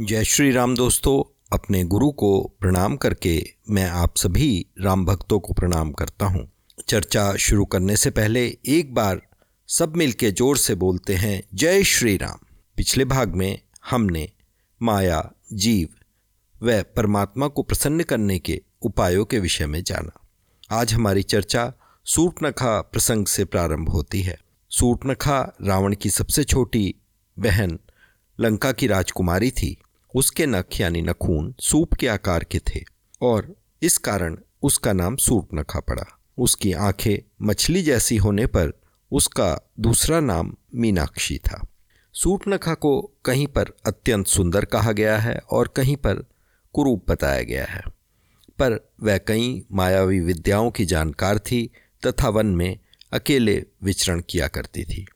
जय श्री राम दोस्तों, अपने गुरु को प्रणाम करके मैं आप सभी राम भक्तों को प्रणाम करता हूँ। चर्चा शुरू करने से पहले एक बार सब मिलके ज़ोर से बोलते हैं, जय श्री राम। पिछले भाग में हमने माया, जीव व परमात्मा को प्रसन्न करने के उपायों के विषय में जाना। आज हमारी चर्चा सूर्पनखा प्रसंग से प्रारंभ होती है। सूर्पनखा रावण की सबसे छोटी बहन लंका की राजकुमारी थी। उसके नख यानी नखून सूप के आकार के थे और इस कारण उसका नाम सूप नखा पड़ा। उसकी आँखें मछली जैसी होने पर उसका दूसरा नाम मीनाक्षी था। सूर्पनखा को कहीं पर अत्यंत सुंदर कहा गया है और कहीं पर कुरूप बताया गया है। पर वह कई मायावी विद्याओं की जानकार थी तथा वन में अकेले विचरण किया करती थी।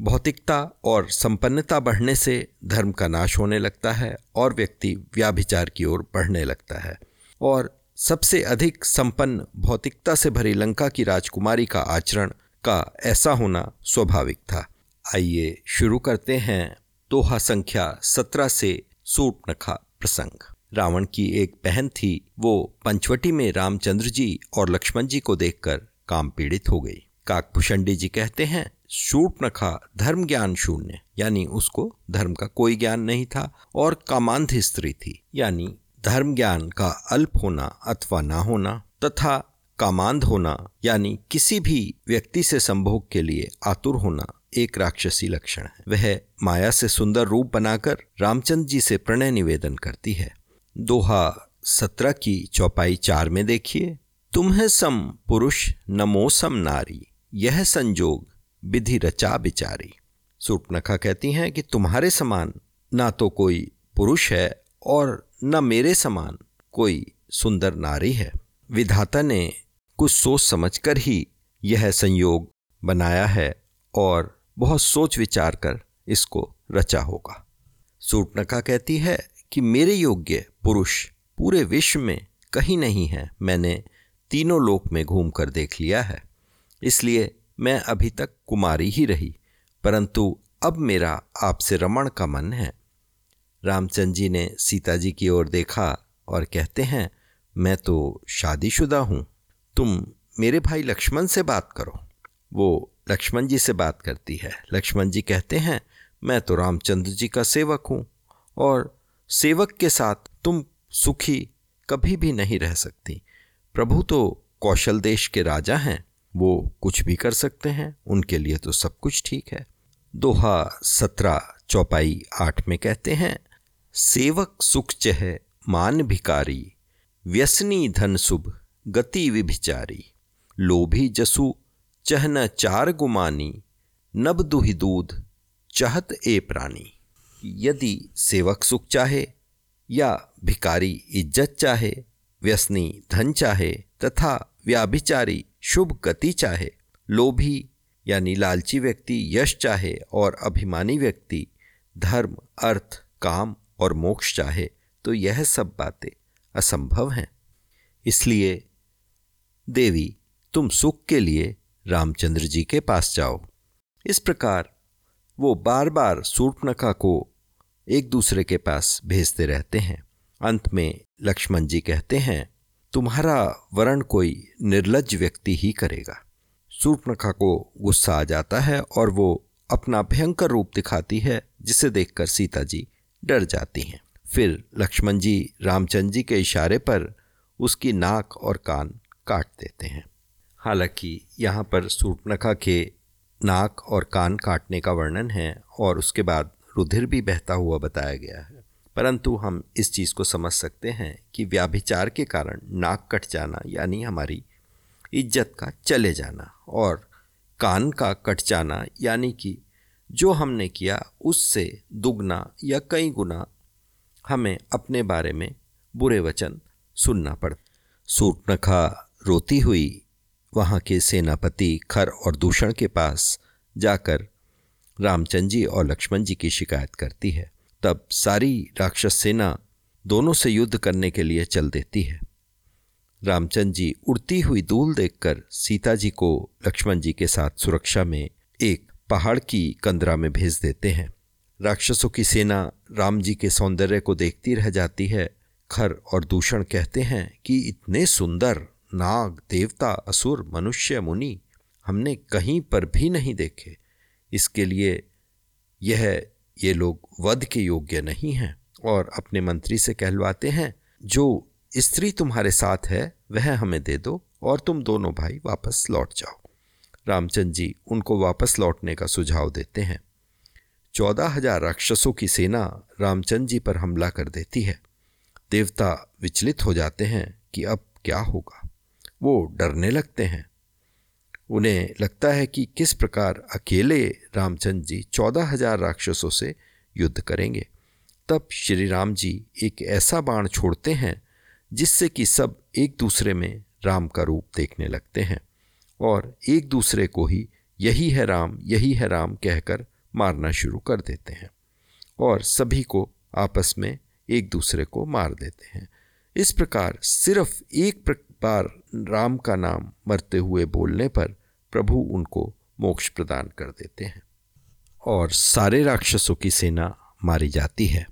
भौतिकता और संपन्नता बढ़ने से धर्म का नाश होने लगता है और व्यक्ति व्याभिचार की ओर बढ़ने लगता है। और सबसे अधिक संपन्न भौतिकता से भरी लंका की राजकुमारी का आचरण का ऐसा होना स्वाभाविक था। आइए शुरू करते हैं दोहा संख्या सत्रह से सूट सूर्पनखा प्रसंग। रावण की एक बहन थी, वो पंचवटी में रामचंद्र जी और लक्ष्मण जी को देखकर काम पीड़ित हो गई। काकभूषणी जी कहते हैं शूर्पनखा धर्म ज्ञान शून्य, यानी उसको धर्म का कोई ज्ञान नहीं था और कामांध स्त्री थी, यानी धर्म ज्ञान का अल्प होना अथवा ना होना, तथा कामांध होना, यानी किसी भी व्यक्ति से संभोग के लिए आतुर होना एक राक्षसी लक्षण है। वह माया से सुंदर रूप बनाकर रामचंद्र जी से प्रणय निवेदन करती है। दोहा सत्रह की चौपाई चार में देखिए। तुम्हें सम पुरुष नमो सम नारी, यह संजोग विधि रचा बिचारी सूर्पनखा कहती हैं कि तुम्हारे समान ना तो कोई पुरुष है और न मेरे समान कोई सुंदर नारी है। विधाता ने कुछ सोच समझकर ही यह संयोग बनाया है और बहुत सोच विचार कर इसको रचा होगा। सूर्पनखा कहती है कि मेरे योग्य पुरुष पूरे विश्व में कहीं नहीं है। मैंने तीनों लोक में घूम कर देख लिया है। इसलिए मैं अभी तक कुमारी ही रही, परंतु अब मेरा आपसे रमण का मन है। रामचंद्र जी ने सीता जी की ओर देखा और कहते हैं, मैं तो शादीशुदा हूँ। तुम मेरे भाई लक्ष्मण से बात करो। वो लक्ष्मण जी से बात करती है। लक्ष्मण जी कहते हैं, मैं तो रामचंद्र जी का सेवक हूँ और सेवक के साथ तुम सुखी कभी भी नहीं रह सकती। प्रभु तो कौशल देश के राजा हैं। वो कुछ भी कर सकते हैं, उनके लिए तो सब कुछ ठीक है। दोहा सत्रह चौपाई आठ में कहते हैं, सेवक सुख चह मान भिकारी, व्यसनी धन शुभ गति विभिचारी, लोभी जसु चहन चार गुमानी नब दुहि दूध चहत ए प्राणी। यदि सेवक सुख चाहे या भिकारी इज़्ज़त चाहे, व्यसनी धन चाहे तथा व्याभिचारी शुभ गति चाहे, लोभी यानी लालची व्यक्ति, यश चाहे और अभिमानी व्यक्ति, धर्म, अर्थ, काम और मोक्ष चाहे तो यह सब बातें असंभव हैं। इसलिए, देवी, तुम सुख के लिए रामचंद्र जी के पास जाओ। इस प्रकार, वो बार बार सूर्पनखा को एक दूसरे के पास भेजते रहते हैं। अंत में लक्ष्मण जी कहते हैं तुम्हारा वरण कोई निर्लज व्यक्ति ही करेगा। सूर्पनखा को गुस्सा आ जाता है और वो अपना भयंकर रूप दिखाती है, जिसे देखकर सीता जी डर जाती हैं। फिर लक्ष्मण जी रामचंद्र जी के इशारे पर उसकी नाक और कान काट देते हैं। हालाँकि यहाँ पर सूर्पनखा के नाक और कान काटने का वर्णन है और उसके बाद रुधिर भी बहता हुआ बताया गया है। परंतु हम इस चीज़ को समझ सकते हैं कि व्याभिचार के कारण नाक कट जाना, यानी हमारी इज़्ज़त का चले जाना और कान का कट जाना, यानी कि जो हमने किया उससे दुगना या कई गुना हमें अपने बारे में बुरे वचन सुनना पड़ सूर्पनखा रोती हुई वहाँ के सेनापति खर और दूषण के पास जाकर रामचंद्र जी और लक्ष्मण जी की शिकायत करती है। तब सारी राक्षस सेना दोनों से युद्ध करने के लिए चल देती है। रामचंद्र जी उड़ती हुई धूल देखकर सीता जी को लक्ष्मण जी के साथ सुरक्षा में एक पहाड़ की कंदरा में भेज देते हैं। राक्षसों की सेना राम जी के सौंदर्य को देखती रह जाती है। खर और दूषण कहते हैं कि इतने सुंदर, नाग, देवता, असुर, मनुष्य, मुनि हमने कहीं पर भी नहीं देखे। इसके लिए यह ये लोग वध के योग्य नहीं हैं और अपने मंत्री से कहलवाते हैं, जो स्त्री तुम्हारे साथ है, वह हमें दे दो और तुम दोनों भाई वापस लौट जाओ। रामचंद्र जी उनको वापस लौटने का सुझाव देते हैं। चौदह हज़ार राक्षसों की सेना रामचंद्र जी पर हमला कर देती है। देवता विचलित हो जाते हैं कि अब क्या होगा। वो डरने लगते हैं। उन्हें लगता है कि किस प्रकार अकेले रामचंद्र जी चौदह हज़ार राक्षसों से युद्ध करेंगे। तब श्री राम जी एक ऐसा बाण छोड़ते हैं, जिससे कि सब एक दूसरे में राम का रूप देखने लगते हैं और एक दूसरे को ही यही है राम, यही है राम कहकर मारना शुरू कर देते हैं और सभी को आपस में एक दूसरे को मार देते हैं। इस प्रकार सिर्फ़ एक बार राम का नाम मरते हुए बोलने पर प्रभु उनको मोक्ष प्रदान कर देते हैं। और सारे राक्षसों की सेना मारी जाती है।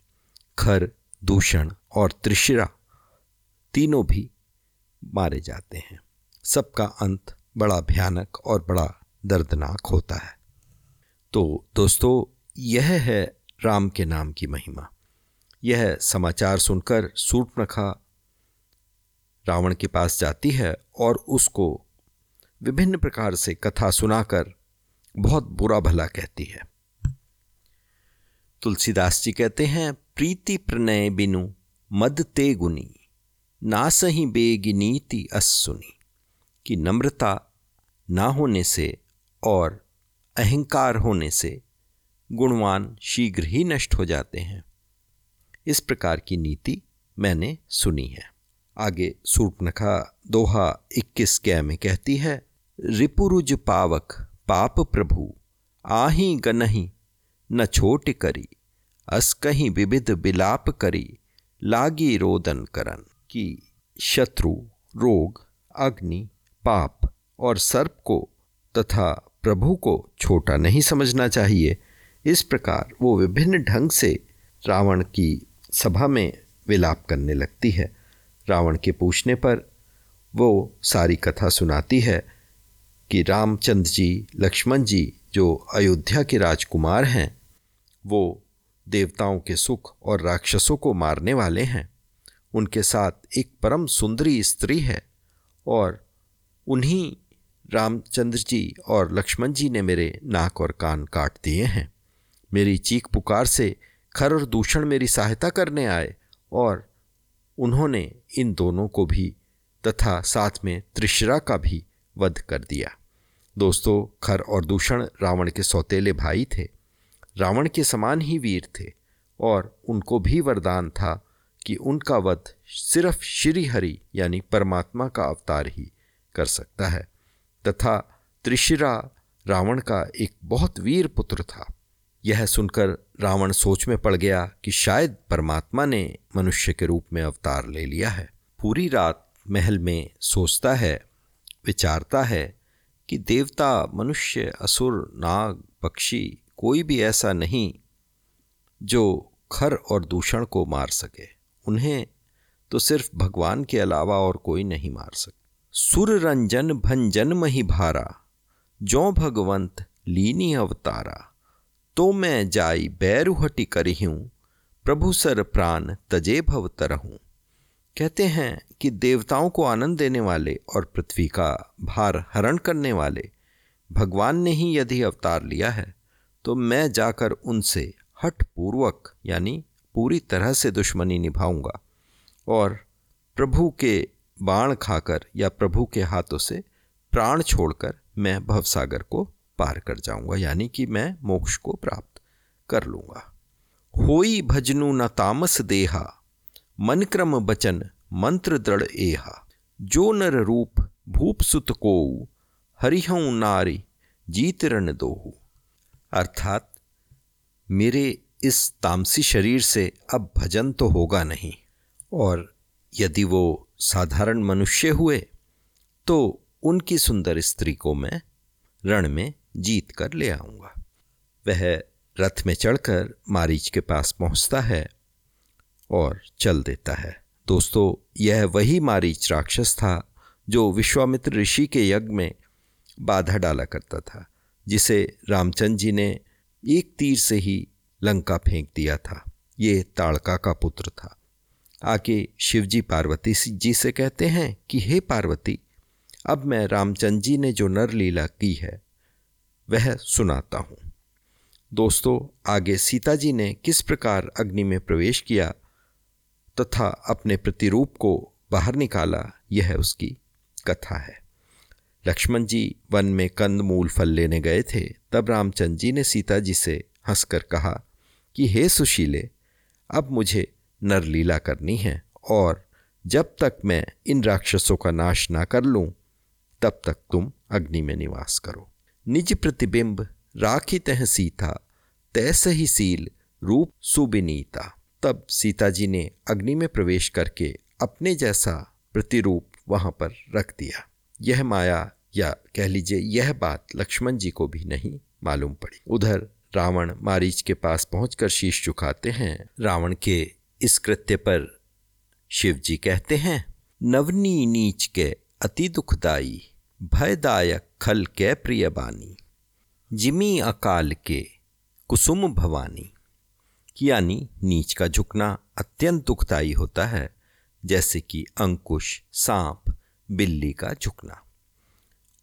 खर, दूषण और त्रिशिरा तीनों भी मारे जाते हैं। सबका अंत बड़ा भयानक और बड़ा दर्दनाक होता है। तो दोस्तों, यह है राम के नाम की महिमा। यह समाचार सुनकर सूर्पनखा रावण के पास जाती है और उसको विभिन्न प्रकार से कथा सुनाकर बहुत बुरा भला कहती है। तुलसीदास जी कहते हैं, प्रीति प्रणय बिनु, मद ते गुनी ना सही बेगिनीति असुनी कि नम्रता ना होने से और अहंकार होने से गुणवान शीघ्र ही नष्ट हो जाते हैं। इस प्रकार की नीति मैंने सुनी है। आगे सूर्पनखा दोहा इक्कीस कै में कहती है, रिपुरुज पावक, पाप प्रभु, आही गनही, न छोट करी, अस कहीं विविध बिलाप करी, लागी रोदन करन, की शत्रु, रोग, अग्नि, पाप और सर्प को तथा प्रभु को छोटा नहीं समझना चाहिए। इस प्रकार वो विभिन्न ढंग से रावण की सभा में विलाप करने लगती है। रावण के पूछने पर वो सारी कथा सुनाती है कि रामचंद्र जी, लक्ष्मण जी जो अयोध्या के राजकुमार हैं, वो देवताओं के सुख और राक्षसों को मारने वाले हैं। उनके साथ एक परम सुंदरी स्त्री है और उन्हीं रामचंद्र जी और लक्ष्मण जी ने मेरे नाक और कान काट दिए हैं। मेरी चीख पुकार से खर और दूषण मेरी सहायता करने आए और उन्होंने इन दोनों को भी तथा साथ में त्रिशरा का भी वध कर दिया। दोस्तों, खर और दूषण रावण के सौतेले भाई थे। रावण के समान ही वीर थे और उनको भी वरदान था कि उनका वध सिर्फ़ श्रीहरि यानी परमात्मा का अवतार ही कर सकता है। तथा त्रिशिरा रावण का एक बहुत वीर पुत्र था। यह सुनकर रावण सोच में पड़ गया कि शायद परमात्मा ने मनुष्य के रूप में अवतार ले लिया है। पूरी रात महल में सोचता है, विचारता है कि देवता, मनुष्य, असुर, नाग, पक्षी, कोई भी ऐसा नहीं जो खर और दूषण को मार सके। उन्हें तो सिर्फ़ भगवान के अलावा और कोई नहीं मार सकता सुर रंजन भंजन मही भारा जो भगवंत लीनी अवतारा। तो मैं जाई बैरुहटी करी हूँ प्रभु सर प्राण तजे भव तरहूँ। कहते हैं कि देवताओं को आनंद देने वाले और पृथ्वी का भार हरण करने वाले, भगवान ने ही यदि अवतार लिया है तो मैं जाकर उनसे हट पूर्वक यानी पूरी तरह से दुश्मनी निभाऊँगा, और प्रभु के बाण खाकर या प्रभु के हाथों से प्राण छोड़कर मैं भवसागर को पार कर जाऊँगा, यानी कि मैं मोक्ष को प्राप्त कर लूँगा। होई भजनु न तामस देहा, मन क्रम बचन मंत्र दृढ़ एहा। जो नर रूप भूप सुत को हरिहऊ नारी जीत रण दोहू। अर्थात, मेरे इस तामसी शरीर से अब भजन तो होगा नहीं, और यदि वो साधारण मनुष्य हुए तो उनकी सुंदर स्त्री को मैं रण में जीत कर ले आऊँगा। वह रथ में चढ़कर मारीच के पास पहुँचता है और चल देता है। दोस्तों, यह वही मारीच राक्षस था जो विश्वामित्र ऋषि के यज्ञ में बाधा डाला करता था, जिसे रामचंद्र जी ने एक तीर से ही लंका फेंक दिया था। ये ताड़का का पुत्र था। आके शिवजी पार्वती जी से कहते हैं कि, हे पार्वती, अब मैं रामचंद्र जी ने जो नर लीला की है वह सुनाता हूँ। दोस्तों, आगे सीता जी ने किस प्रकार अग्नि में प्रवेश किया तथा अपने प्रतिरूप को बाहर निकाला, यह उसकी कथा है। लक्ष्मण जी वन में कंद मूल फल लेने गए थे, तब रामचंद्र जी ने सीता जी से हंसकर कहा कि, हे सुशीले, अब मुझे नरलीला करनी है और जब तक मैं इन राक्षसों का नाश ना कर लूँ, तब तक तुम अग्नि में निवास करो। निज प्रतिबिंब राखी तह सीता, तैसे ही सील रूप सुबिनीता। तब सीता जी ने अग्नि में प्रवेश करके अपने जैसा प्रतिरूप वहाँ पर रख दिया। यह माया या कह लीजिए यह बात लक्ष्मण जी को भी नहीं मालूम पड़ी। उधर रावण मारीच के पास पहुंचकर शीश झुकाते हैं। रावण के इस कृत्य पर शिव जी कहते हैं, नवनी नीच के अति दुखदाई भयदायक खल के प्रिय बानी। जिमी अकाल के कुसुम भवानी। यानी नीच का झुकना अत्यंत दुखदायी होता है, जैसे कि अंकुश, सांप, बिल्ली का झुकना।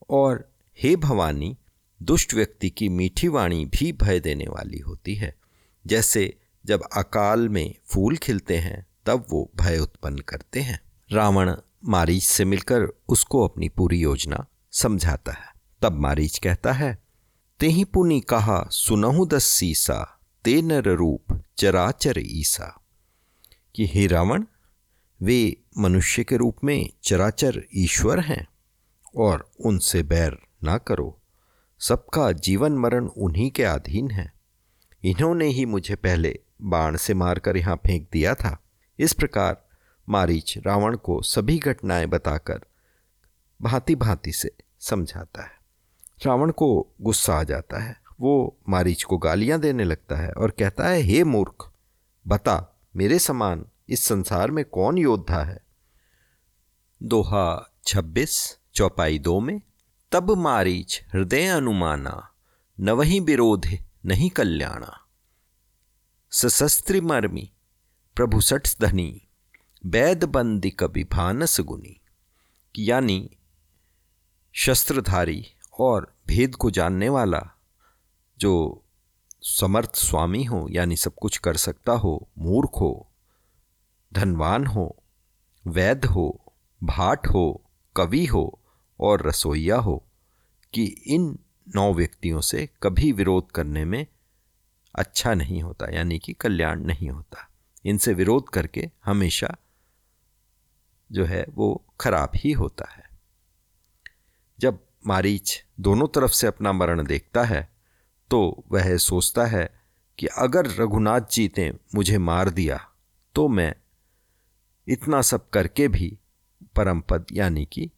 और हे भवानी, दुष्ट व्यक्ति की मीठी वाणी भी भय देने वाली होती है। जैसे जब अकाल में फूल खिलते हैं, तब वो भय उत्पन्न करते हैं। रावण मारीच से मिलकर उसको अपनी पूरी योजना समझाता है। तब मारीच कहता है ते ही पुनि कहा, सुनहु दस सीसा, ते नर रूप चराचर ईसा। कि हे रावण, वे मनुष्य के रूप में चराचर ईश्वर हैं और उनसे बैर ना करो। सबका जीवन मरण उन्हीं के अधीन है। इन्होंने ही मुझे पहले बाण से मारकर यहाँ फेंक दिया था। इस प्रकार मारीच रावण को सभी घटनाएँ बताकर भांति भांति से समझाता है। रावण को गुस्सा आ जाता है। वो मारीच को गालियाँ देने लगता है और कहता है, हे मूर्ख, बता, मेरे समान इस संसार में कौन योद्धा है? दोहा छब्बीस, चौपाई दो में, तब मारीच हृदय अनुमाना, न विरोध नहीं कल्याणा। सशस्त्र मर्मी, प्रभु सठ धनी वैद बंदी कभी भानस गुनी, यानी शस्त्रधारी और भेद को जानने वाला जो समर्थ स्वामी हो, यानी सब कुछ कर सकता हो, मूर्ख हो, धनवान हो वैद हो, भाट हो, कवि हो और रसोईया हो, कि इन नौ व्यक्तियों से कभी विरोध करने में अच्छा नहीं होता, यानी कि कल्याण नहीं होता। इनसे विरोध करके हमेशा जो है, वो खराब ही होता है। जब मारीच दोनों तरफ़ से अपना मरण देखता है तो वह सोचता है कि अगर रघुनाथ जी ने मुझे मार दिया तो मैं इतना सब करके भी परम पद यानी कि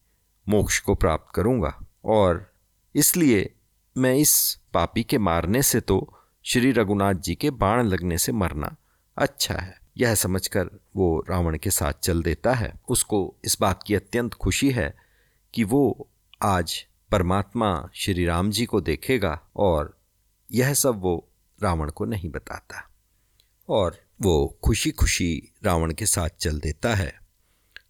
मोक्ष को प्राप्त करूँगा। और इसलिए मैं इस पापी के मारने से तो श्री रघुनाथ जी के बाण लगने से मरना अच्छा है। यह समझकर वो रावण के साथ चल देता है। उसको इस बात की अत्यंत खुशी है कि वो आज परमात्मा श्री राम जी को देखेगा और यह सब वो रावण को नहीं बताता और वो खुशी खुशी रावण के साथ चल देता है।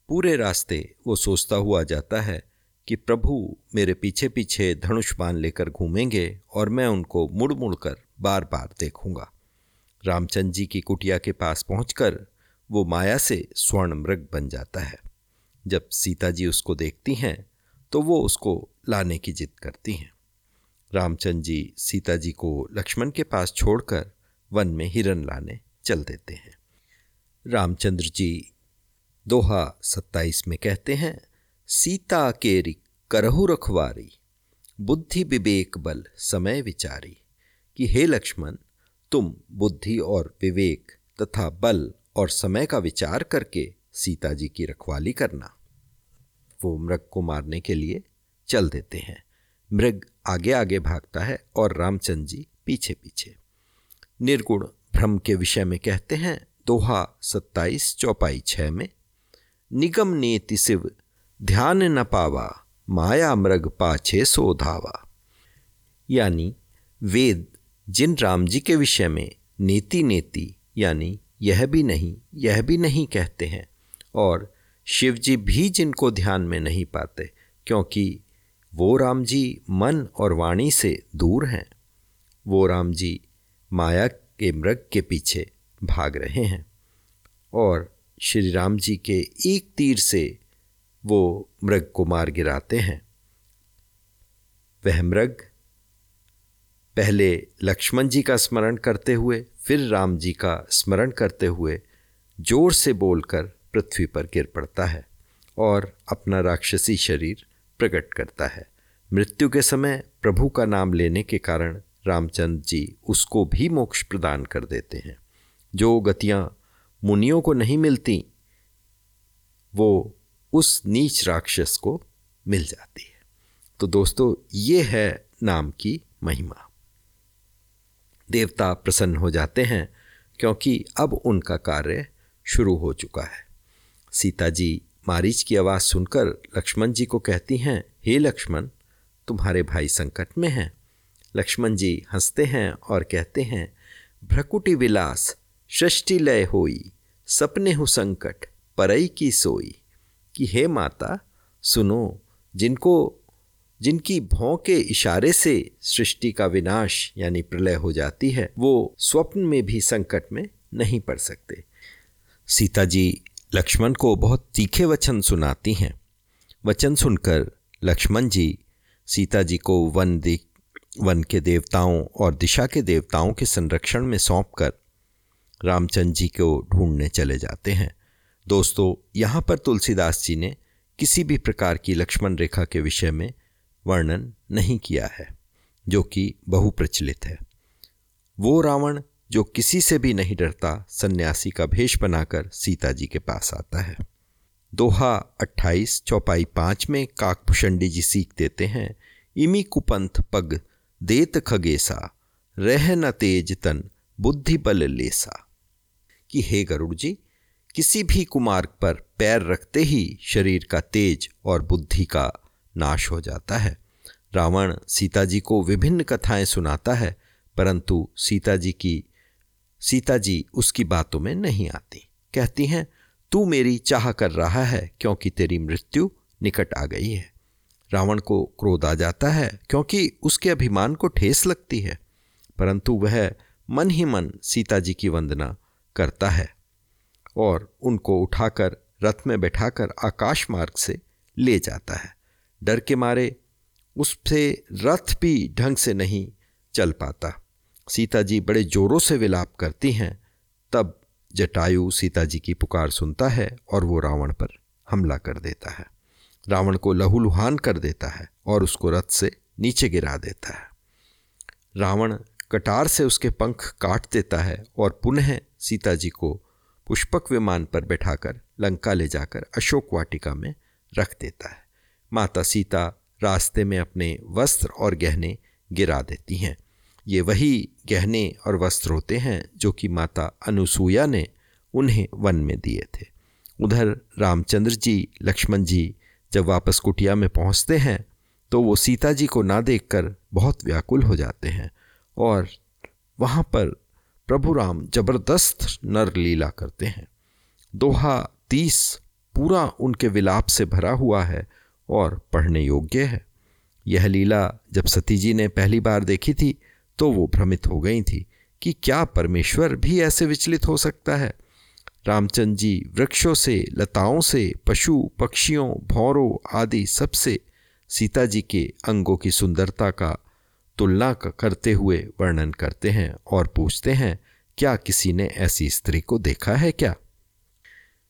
पूरे रास्ते वो सोचता हुआ जाता है कि प्रभु मेरे पीछे पीछे धनुष बाण लेकर घूमेंगे और मैं उनको मुड़ मुड़ कर बार बार देखूँगा। रामचंद्र जी की कुटिया के पास पहुंचकर वो माया से स्वर्ण मृग बन जाता है। जब सीता जी उसको देखती हैं तो वो उसको लाने की जिद करती हैं। रामचंद्र जी सीता जी को लक्ष्मण के पास छोड़कर वन में हिरन लाने चल देते हैं। रामचंद्र जी दोहा सत्ताईस में कहते हैं, सीता केरी करहु रखवारी, बुद्धि विवेक बल समय विचारी, कि हे लक्ष्मण तुम, बुद्धि और विवेक तथा बल और समय का विचार करके सीता जी की रखवाली करना। वो मृग को मारने के लिए चल देते हैं। मृग आगे आगे भागता है और रामचंद्र जी पीछे पीछे निर्गुण भ्रम के विषय में कहते हैं, दोहा सत्ताईस चौपाई छः में, निगम नेति शिव, ध्यान न पावा, माया मृग पाछे सो धावा। यानी वेद जिन राम जी के विषय में नेति नेति, यानी यह भी नहीं, यह भी नहीं कहते हैं, और शिव जी भी जिनको ध्यान में नहीं पाते, क्योंकि वो राम जी मन और वाणी से दूर हैं। वो राम जी माया के मृग के पीछे भाग रहे हैं, और श्री राम जी के एक तीर से वो मृग को मार गिराते हैं। वह मृग पहले लक्ष्मण जी का स्मरण करते हुए, फिर राम जी का स्मरण करते हुए ज़ोर से बोलकर पृथ्वी पर गिर पड़ता है और अपना राक्षसी शरीर प्रकट करता है। मृत्यु के समय प्रभु का नाम लेने के कारण रामचंद्र जी उसको भी मोक्ष प्रदान कर देते हैं। जो गतियाँ मुनियों को नहीं मिलती, वो उस नीच राक्षस को मिल जाती है। तो दोस्तों, ये है नाम की महिमा। देवता प्रसन्न हो जाते हैं, क्योंकि अब उनका कार्य शुरू हो चुका है। सीता जी मारीच की आवाज़ सुनकर लक्ष्मण जी को कहती हैं, हे लक्ष्मण, तुम्हारे भाई संकट में हैं। लक्ष्मण जी हँसते हैं और कहते हैं, भ्रकुटी विलास, सृष्टि लय होई, सपने हो संकट, परई की सोई। कि हे माता, सुनो, जिनको जिनकी भौं के इशारे से सृष्टि का विनाश यानी प्रलय हो जाती है, वो स्वप्न में भी संकट में नहीं पड़ सकते। सीता जी लक्ष्मण को बहुत तीखे वचन सुनाती हैं। वचन सुनकर लक्ष्मण जी सीता जी को वन दे वन के देवताओं और दिशा के देवताओं के संरक्षण में सौंप कर रामचंद्र जी को ढूँढने चले जाते हैं। दोस्तों, यहाँ पर तुलसीदास जी ने किसी भी प्रकार की लक्ष्मण रेखा के विषय में वर्णन नहीं किया है, जो कि बहुप्रचलित है। वो रावण, जो किसी से भी नहीं डरता, सन्यासी का भेष बनाकर सीता जी के पास आता है। दोहा अट्ठाईस, चौपाई पाँच में काकभूषणी जी सीख देते हैं, इमी कुपंथ पग, देत खगेसा, रह न तेज तन, बुद्धि बल लेसा। कि हे गरुड़ जी, किसी भी कुमार्ग पर पैर रखते ही शरीर का तेज और बुद्धि का नाश हो जाता है। रावण सीता जी को विभिन्न कथाएँ सुनाता है, परंतु सीता जी की, सीता जी उसकी बातों में नहीं आती। कहती हैं, तू मेरी चाह कर रहा है क्योंकि तेरी मृत्यु निकट आ गई है। रावण को क्रोध आ जाता है क्योंकि उसके अभिमान को ठेस लगती है। परंतु वह मन ही मन सीता जी की वंदना करता है और उनको उठाकर रथ में बैठाकर आकाश मार्ग से ले जाता है। डर के मारे उससे रथ भी ढंग से नहीं चल पाता। सीता जी बड़े जोरों से विलाप करती हैं। तब जटायु सीता जी की पुकार सुनता है और वो रावण पर हमला कर देता है। रावण को लहूलुहान कर देता है और उसको रथ से नीचे गिरा देता है। रावण कटार से उसके पंख काट देता है और पुनः सीता जी को पुष्पक विमान पर बैठाकर लंका ले जाकर अशोक वाटिका में रख देता है। माता सीता रास्ते में अपने वस्त्र और गहने गिरा देती हैं। ये वही गहने और वस्त्र होते हैं जो कि माता अनुसूया ने उन्हें वन में दिए थे। उधर रामचंद्र जी, लक्ष्मण जी जब वापस कुटिया में पहुँचते हैं तो वो सीता जी को ना देखकर बहुत व्याकुल हो जाते हैं और वहाँ पर प्रभु राम ज़बरदस्त नर लीला करते हैं। दोहा तीस पूरा उनके विलाप से भरा हुआ है और पढ़ने योग्य है। यह लीला जब सती जी ने पहली बार देखी थी तो वो भ्रमित हो गई थी कि क्या परमेश्वर भी ऐसे विचलित हो सकता है। रामचंद्र जी वृक्षों से, लताओं से, पशु, पक्षियों, भौरों आदि सबसे सीता जी के अंगों की सुंदरता का तुलना करते हुए वर्णन करते हैं और पूछते हैं, क्या किसी ने ऐसी स्त्री को देखा है क्या?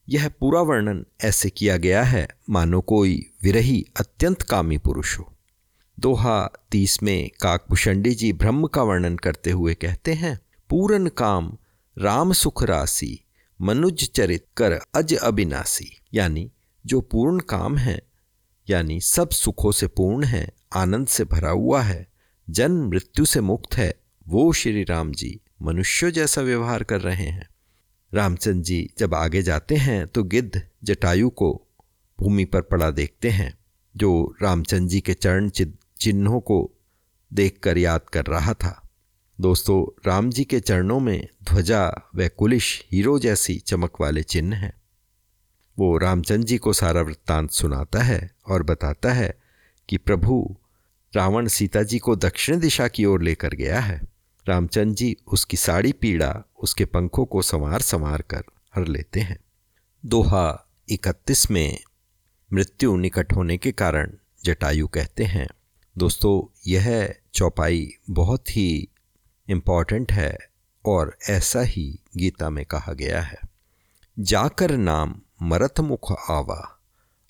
यह पूरा वर्णन ऐसे किया गया है, मानो कोई विरही अत्यंत कामी पुरुष हो। दोहा तीस में काकभूषणी जी ब्रह्म का वर्णन करते हुए कहते हैं, पूरन काम राम सुख राशि मनुज चरित कर अज अविनाशी यानी जो पूर्ण काम है, यानी सब सुखों से पूर्ण है, आनंद से भरा हुआ है, जन्म मृत्यु से मुक्त है, वो श्री राम जी मनुष्यों जैसा व्यवहार कर रहे हैं। रामचंद्र जी जब आगे जाते हैं तो गिद्ध जटायु को भूमि पर पड़ा देखते हैं, जो रामचंद्र जी के चरण चिन्हों को देखकर याद कर रहा था। दोस्तों, राम जी के चरणों में ध्वजा व कुलिश हीरो जैसी चमक वाले चिन्ह हैं। वो रामचंद्र जी को सारा वृत्तांत सुनाता है और बताता है कि प्रभु रावण सीता जी को दक्षिण दिशा की ओर लेकर गया है। रामचंद्र जी उसकी साड़ी पीड़ा, उसके पंखों को संवार संवार कर हर लेते हैं। दोहा इकतीस में मृत्यु निकट होने के कारण जटायु कहते हैं, दोस्तों, यह चौपाई बहुत ही इंपॉर्टेंट है और ऐसा ही गीता में कहा गया है। जाकर नाम मरत मुख आवा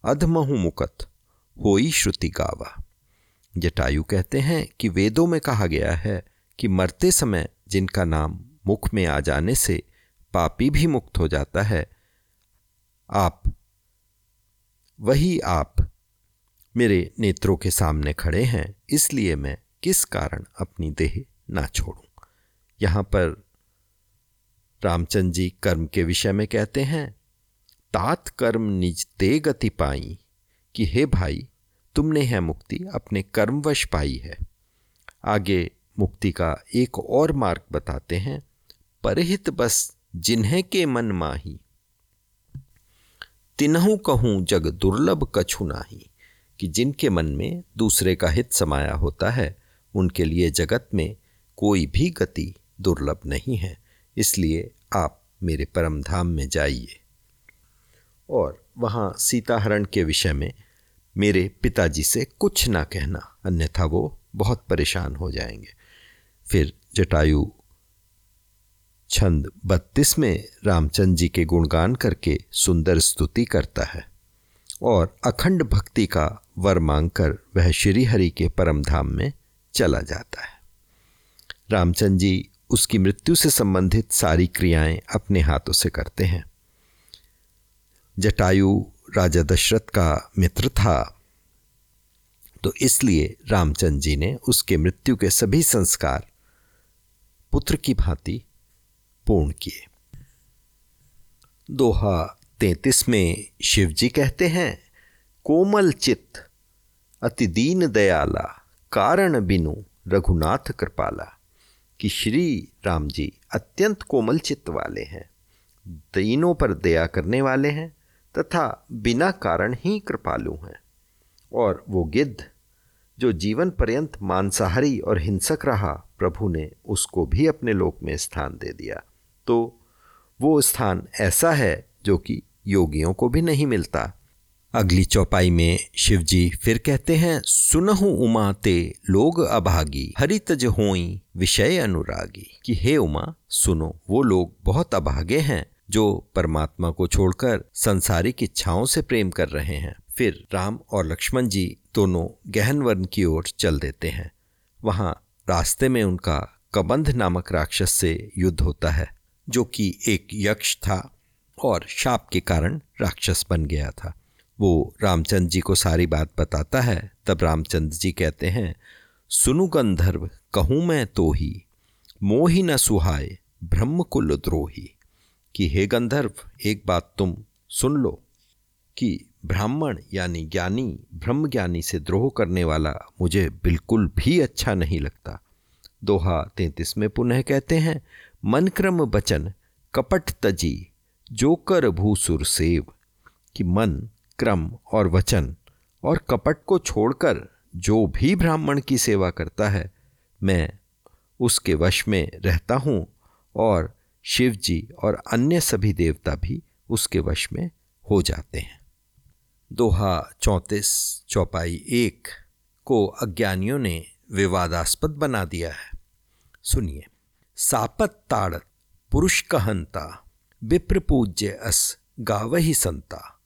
अधमहु मुकत, होई श्रुति गावा। जटायु कहते हैं कि वेदों में कहा गया है कि मरते समय जिनका नाम मुख में आ जाने से पापी भी मुक्त हो जाता है। आप, वही आप मेरे नेत्रों के सामने खड़े हैं, इसलिए मैं किस कारण अपनी देह ना छोड़ूं? यहाँ पर रामचंद्र जी कर्म के विषय में कहते हैं तात कर्म निज ते गति पाई कि हे भाई, तुमने है मुक्ति अपने कर्मवश पाई है। आगे मुक्ति का एक और मार्ग बताते हैं, परहित बस जिन्हें के मन माही। तिन्हू कहूँ जग दुर्लभ कछु नाही, कि जिनके मन में दूसरे का हित समाया होता है, उनके लिए जगत में कोई भी गति दुर्लभ नहीं है, इसलिए आप मेरे परम धाम में जाइए। और वहाँ सीताहरण के विषय में मेरे पिताजी से कुछ ना कहना, अन्यथा वो बहुत परेशान हो जाएँगे। फिर जटायु छंद बत्तीस में रामचंद्र जी के गुणगान करके सुंदर स्तुति करता है और अखंड भक्ति का वर मांगकर वह श्री हरि के परम धाम में चला जाता है। रामचंद्र जी उसकी मृत्यु से संबंधित सारी क्रियाएँ अपने हाथों से करते हैं। जटायु राजा दशरथ का मित्र था तो इसलिए रामचंद्र जी ने उसके मृत्यु के सभी संस्कार पुत्र की भांति पूर्ण किए। दोहा तैतीस में शिव जी कहते हैं, कोमल चित्त, अति दीन दयाला, कारण बिनु रघुनाथ कृपाला, कि श्री राम जी अत्यंत कोमल चित्त वाले हैं, दीनों पर दया करने वाले हैं, तथा बिना कारण ही कृपालु हैं, और वो गिद्ध जो जीवन पर्यंत मांसाहारी और हिंसक रहा, प्रभु ने उसको भी अपने लोक में स्थान दे दिया। तो वो स्थान ऐसा है जो कि योगियों को भी नहीं मिलता। अगली चौपाई में शिव जी फिर कहते हैं, सुनहु उमा ते लोग अभागी हरितज होई विषय अनुरागी। कि हे उमा, सुनो, वो लोग बहुत अभागे हैं, जो परमात्मा को छोड़कर संसारिक इच्छाओं से प्रेम कर रहे हैं। फिर राम और लक्ष्मण जी दोनों गहन वन की ओर चल देते हैं। वहाँ रास्ते में उनका कबंध नामक राक्षस से युद्ध होता है, जो कि एक यक्ष था और शाप के कारण राक्षस बन गया था। वो रामचंद्र जी को सारी बात बताता है, तब रामचंद्र जी कहते हैं, सुनु गंधर्व, कहूँ मैं तो ही, मोहि न सुहाय ब्रह्म कुल द्रोही। कि हे गंधर्व, एक बात तुम सुन लो, कि ब्राह्मण यानी ज्ञानी ब्रह्म ज्ञानी से द्रोह करने वाला मुझे बिल्कुल भी अच्छा नहीं लगता। दोहा तैतीस में पुनः कहते हैं मन क्रम बचन, कपट तजी, जोकर भूसुर सेव, कि मन, क्रम और वचन और कपट को छोड़कर जो भी ब्राह्मण की सेवा करता है, मैं उसके वश में रहता हूँ और शिव जी और अन्य सभी देवता भी उसके वश में हो जाते हैं। दोहा चौंतीस, चौपाई एक को अज्ञानियों ने विवादास्पद बना दिया है। सुनिए। सापत ताड़त, पुरुष कहंता, विप्र पूज्य अस गाव ही संता।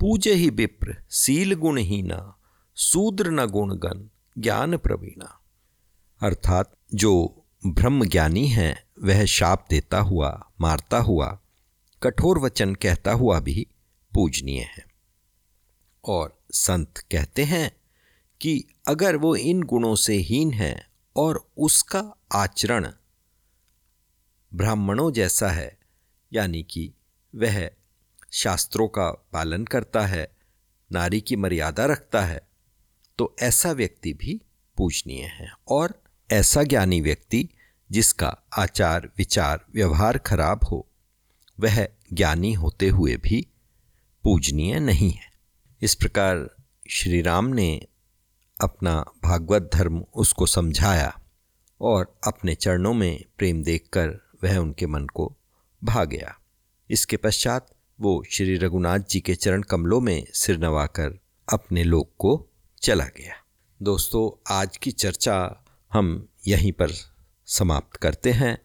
पूज ही विप्र, सील गुणहीना सूद्र न गुणगण ज्ञान प्रवीणा। अर्थात जो ब्रह्म ज्ञानी है, वह शाप देता हुआ, मारता हुआ, कठोर वचन कहता हुआ भी पूजनीय है। और संत कहते हैं कि अगर वो इन गुणों से हीन है और उसका आचरण ब्राह्मणों जैसा है, यानी कि वह शास्त्रों का पालन करता है, नारी की मर्यादा रखता है तो ऐसा व्यक्ति भी पूजनीय है। और ऐसा ज्ञानी व्यक्ति जिसका आचार, विचार, व्यवहार खराब हो, वह ज्ञानी होते हुए भी पूजनीय नहीं है। इस प्रकार श्री राम ने अपना भागवत धर्म उसको समझाया और अपने चरणों में प्रेम देखकर वह उनके मन को भा गया इसके पश्चात वो श्री रघुनाथ जी के चरण कमलों में सिर नवाकर अपने लोक को चला गया। दोस्तों, आज की चर्चा हम यहीं पर समाप्त करते हैं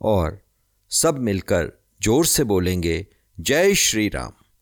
और सब मिलकर ज़ोर से बोलेंगे, जय श्री राम।